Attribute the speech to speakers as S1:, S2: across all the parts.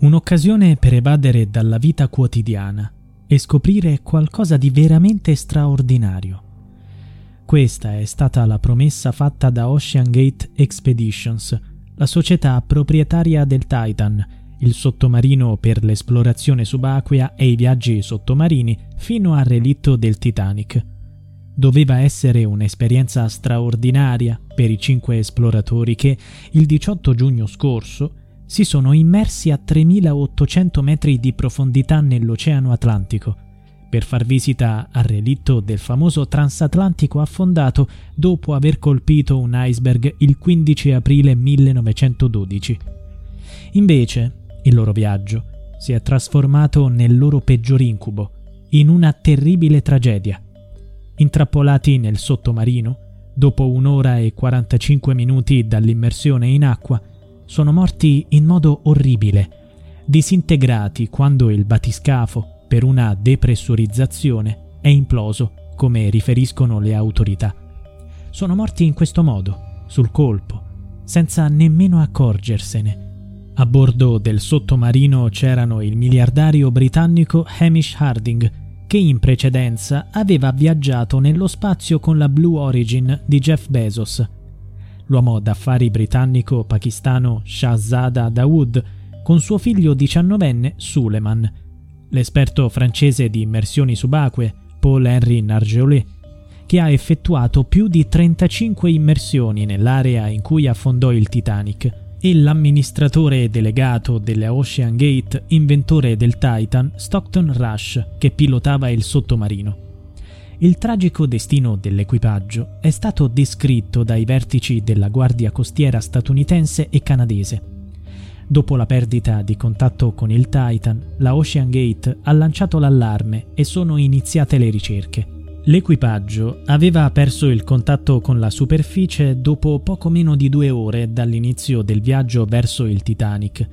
S1: Un'occasione per evadere dalla vita quotidiana e scoprire qualcosa di veramente straordinario. Questa è stata la promessa fatta da Ocean Gate Expeditions, la società proprietaria del Titan, il sottomarino per l'esplorazione subacquea e i viaggi sottomarini fino al relitto del Titanic. Doveva essere un'esperienza straordinaria per i cinque esploratori che il 18 giugno scorso si sono immersi a 3800 metri di profondità nell'Oceano Atlantico per far visita al relitto del famoso transatlantico affondato dopo aver colpito un iceberg il 15 aprile 1912. Invece, il loro viaggio si è trasformato nel loro peggior incubo, in una terribile tragedia. Intrappolati nel sottomarino, dopo un'ora e 45 minuti dall'immersione in acqua, sono morti in modo orribile, disintegrati quando il batiscafo, per una depressurizzazione, è imploso, come riferiscono le autorità. Sono morti in questo modo, sul colpo, senza nemmeno accorgersene. A bordo del sottomarino c'erano il miliardario britannico Hamish Harding, che in precedenza aveva viaggiato nello spazio con la Blue Origin di Jeff Bezos, l'uomo d'affari britannico-pakistano Shahzada Dawood, con suo figlio diciannovenne Suleiman, l'esperto francese di immersioni subacquee Paul Henry Nargeolet, che ha effettuato più di 35 immersioni nell'area in cui affondò il Titanic, e l'amministratore delegato delle Ocean Gate, inventore del Titan, Stockton Rush, che pilotava il sottomarino. Il tragico destino dell'equipaggio è stato descritto dai vertici della Guardia Costiera statunitense e canadese. Dopo la perdita di contatto con il Titan, la Ocean Gate ha lanciato l'allarme e sono iniziate le ricerche. L'equipaggio aveva perso il contatto con la superficie dopo poco meno di due ore dall'inizio del viaggio verso il Titanic.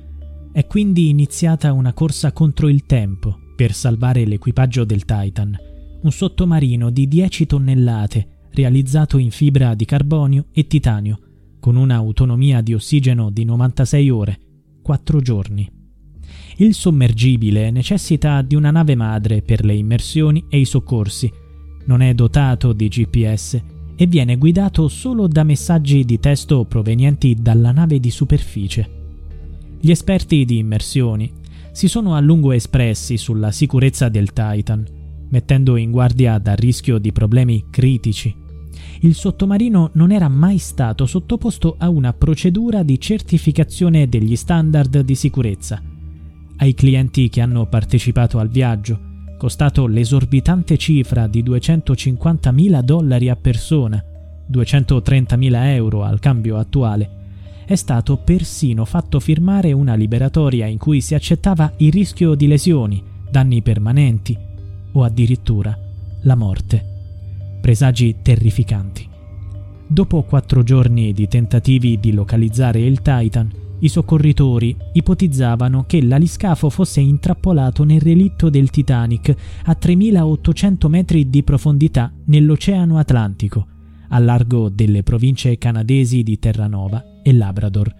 S1: È quindi iniziata una corsa contro il tempo per salvare l'equipaggio del Titan un sottomarino di 10 tonnellate realizzato in fibra di carbonio e titanio, con un'autonomia di ossigeno di 96 ore, 4 giorni. Il sommergibile necessita di una nave madre per le immersioni e i soccorsi, non è dotato di GPS e viene guidato solo da messaggi di testo provenienti dalla nave di superficie. Gli esperti di immersioni si sono a lungo espressi sulla sicurezza del Titan, mettendo in guardia dal rischio di problemi critici. Il sottomarino non era mai stato sottoposto a una procedura di certificazione degli standard di sicurezza. Ai clienti che hanno partecipato al viaggio, costato l'esorbitante cifra di 250.000 dollari a persona, 230.000 euro al cambio attuale, è stato persino fatto firmare una liberatoria in cui si accettava il rischio di lesioni, danni permanenti, o addirittura la morte. Presagi terrificanti. Dopo quattro giorni di tentativi di localizzare il Titan, i soccorritori ipotizzavano che l'aliscafo fosse intrappolato nel relitto del Titanic a 3800 metri di profondità nell'Oceano Atlantico, a largo delle province canadesi di Terranova e Labrador.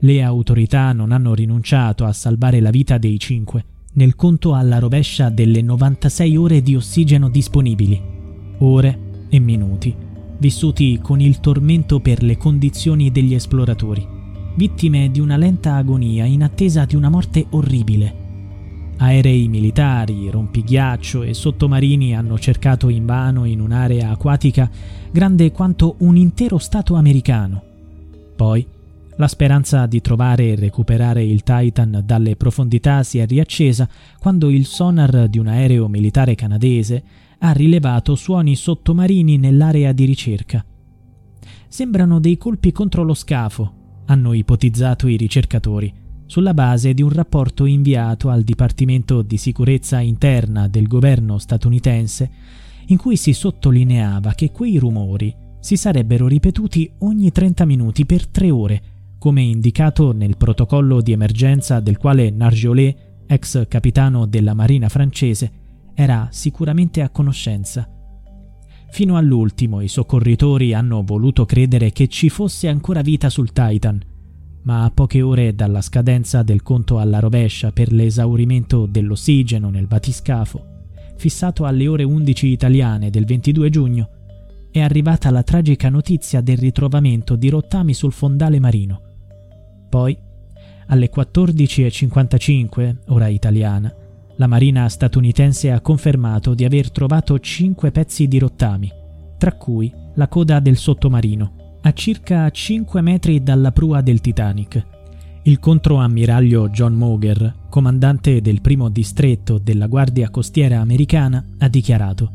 S1: Le autorità non hanno rinunciato a salvare la vita dei cinque, nel conto alla rovescia delle 96 ore di ossigeno disponibili, ore e minuti, vissuti con il tormento per le condizioni degli esploratori. vittime di una lenta agonia in attesa di una morte orribile. Aerei militari, rompighiaccio e sottomarini hanno cercato invano in un'area acquatica grande quanto un intero Stato americano. Poi la speranza di trovare e recuperare il Titan dalle profondità si è riaccesa quando il sonar di un aereo militare canadese ha rilevato suoni sottomarini nell'area di ricerca. Sembrano dei colpi contro lo scafo, hanno ipotizzato i ricercatori, sulla base di un rapporto inviato al Dipartimento di Sicurezza Interna del governo statunitense, in cui si sottolineava che quei rumori si sarebbero ripetuti ogni 30 minuti per tre ore come indicato nel protocollo di emergenza del quale Narjolet, ex capitano della marina francese, era sicuramente a conoscenza. Fino all'ultimo i soccorritori hanno voluto credere che ci fosse ancora vita sul Titan, ma a poche ore dalla scadenza del conto alla rovescia per l'esaurimento dell'ossigeno nel batiscafo, fissato alle ore 11 italiane del 22 giugno, è arrivata la tragica notizia del ritrovamento di rottami sul fondale marino. Poi, alle 14.55, ora italiana, la Marina statunitense ha confermato di aver trovato cinque pezzi di rottami, tra cui la coda del sottomarino, a circa 5 metri dalla prua del Titanic. Il controammiraglio John Moger, comandante del primo distretto della Guardia Costiera americana, ha dichiarato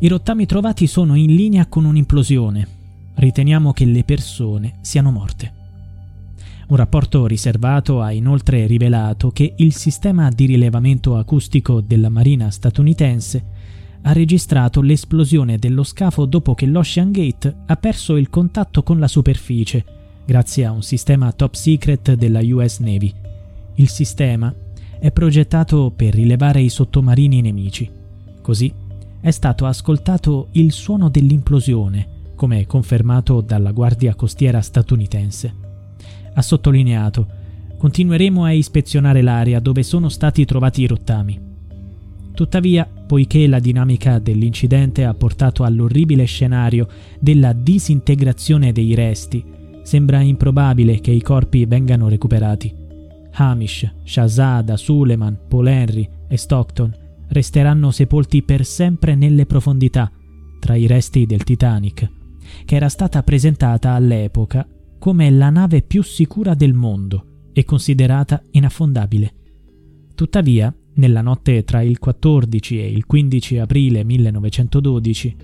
S1: I rottami trovati sono in linea con un'implosione. Riteniamo che le persone siano morte. Un rapporto riservato ha inoltre rivelato che il sistema di rilevamento acustico della Marina statunitense ha registrato l'esplosione dello scafo dopo che l'Ocean Gate ha perso il contatto con la superficie, grazie a un sistema top secret della US Navy. Il sistema è progettato per rilevare i sottomarini nemici. Così è stato ascoltato il suono dell'implosione, come confermato dalla Guardia Costiera statunitense ha sottolineato continueremo a ispezionare l'area dove sono stati trovati i rottami. Tuttavia, poiché la dinamica dell'incidente ha portato all'orribile scenario della disintegrazione dei resti, sembra improbabile che i corpi vengano recuperati. Hamish, Shazada, Suleiman, Paul Henry e Stockton resteranno sepolti per sempre nelle profondità, tra i resti del Titanic, che era stata presentata all'epoca come la nave più sicura del mondo e considerata inaffondabile. Tuttavia, nella notte tra il 14 e il 15 aprile 1912,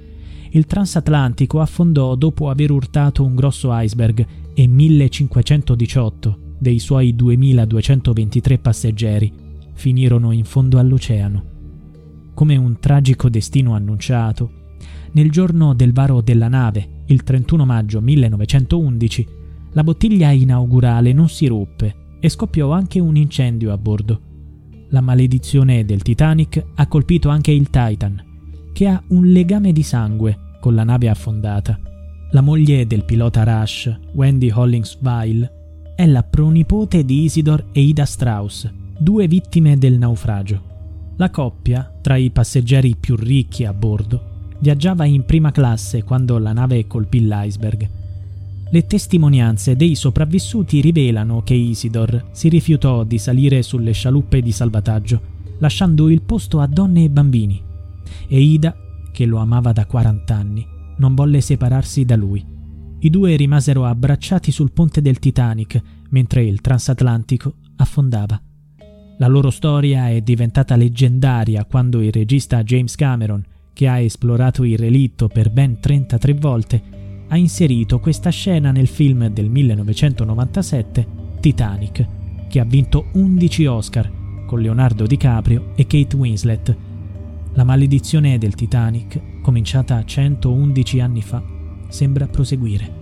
S1: il transatlantico affondò dopo aver urtato un grosso iceberg e 1518 dei suoi 2223 passeggeri finirono in fondo all'oceano. Come un tragico destino annunciato, nel giorno del varo della nave, il 31 maggio 1911, la bottiglia inaugurale non si ruppe e scoppiò anche un incendio a bordo. La maledizione del Titanic ha colpito anche il Titan, che ha un legame di sangue con la nave affondata. La moglie del pilota Rush, Wendy Hollingsville, è la pronipote di Isidor e Ida Strauss, due vittime del naufragio. La coppia, tra i passeggeri più ricchi a bordo, viaggiava in prima classe quando la nave colpì l'iceberg le testimonianze dei sopravvissuti rivelano che Isidor si rifiutò di salire sulle scialuppe di salvataggio, lasciando il posto a donne e bambini. E Ida, che lo amava da 40 anni, non volle separarsi da lui. I due rimasero abbracciati sul ponte del Titanic mentre il transatlantico affondava. La loro storia è diventata leggendaria quando il regista James Cameron, che ha esplorato il relitto per ben 33 volte, ha inserito questa scena nel film del 1997 Titanic, che ha vinto 11 Oscar con Leonardo DiCaprio e Kate Winslet. La maledizione del Titanic, cominciata 111 anni fa, sembra proseguire.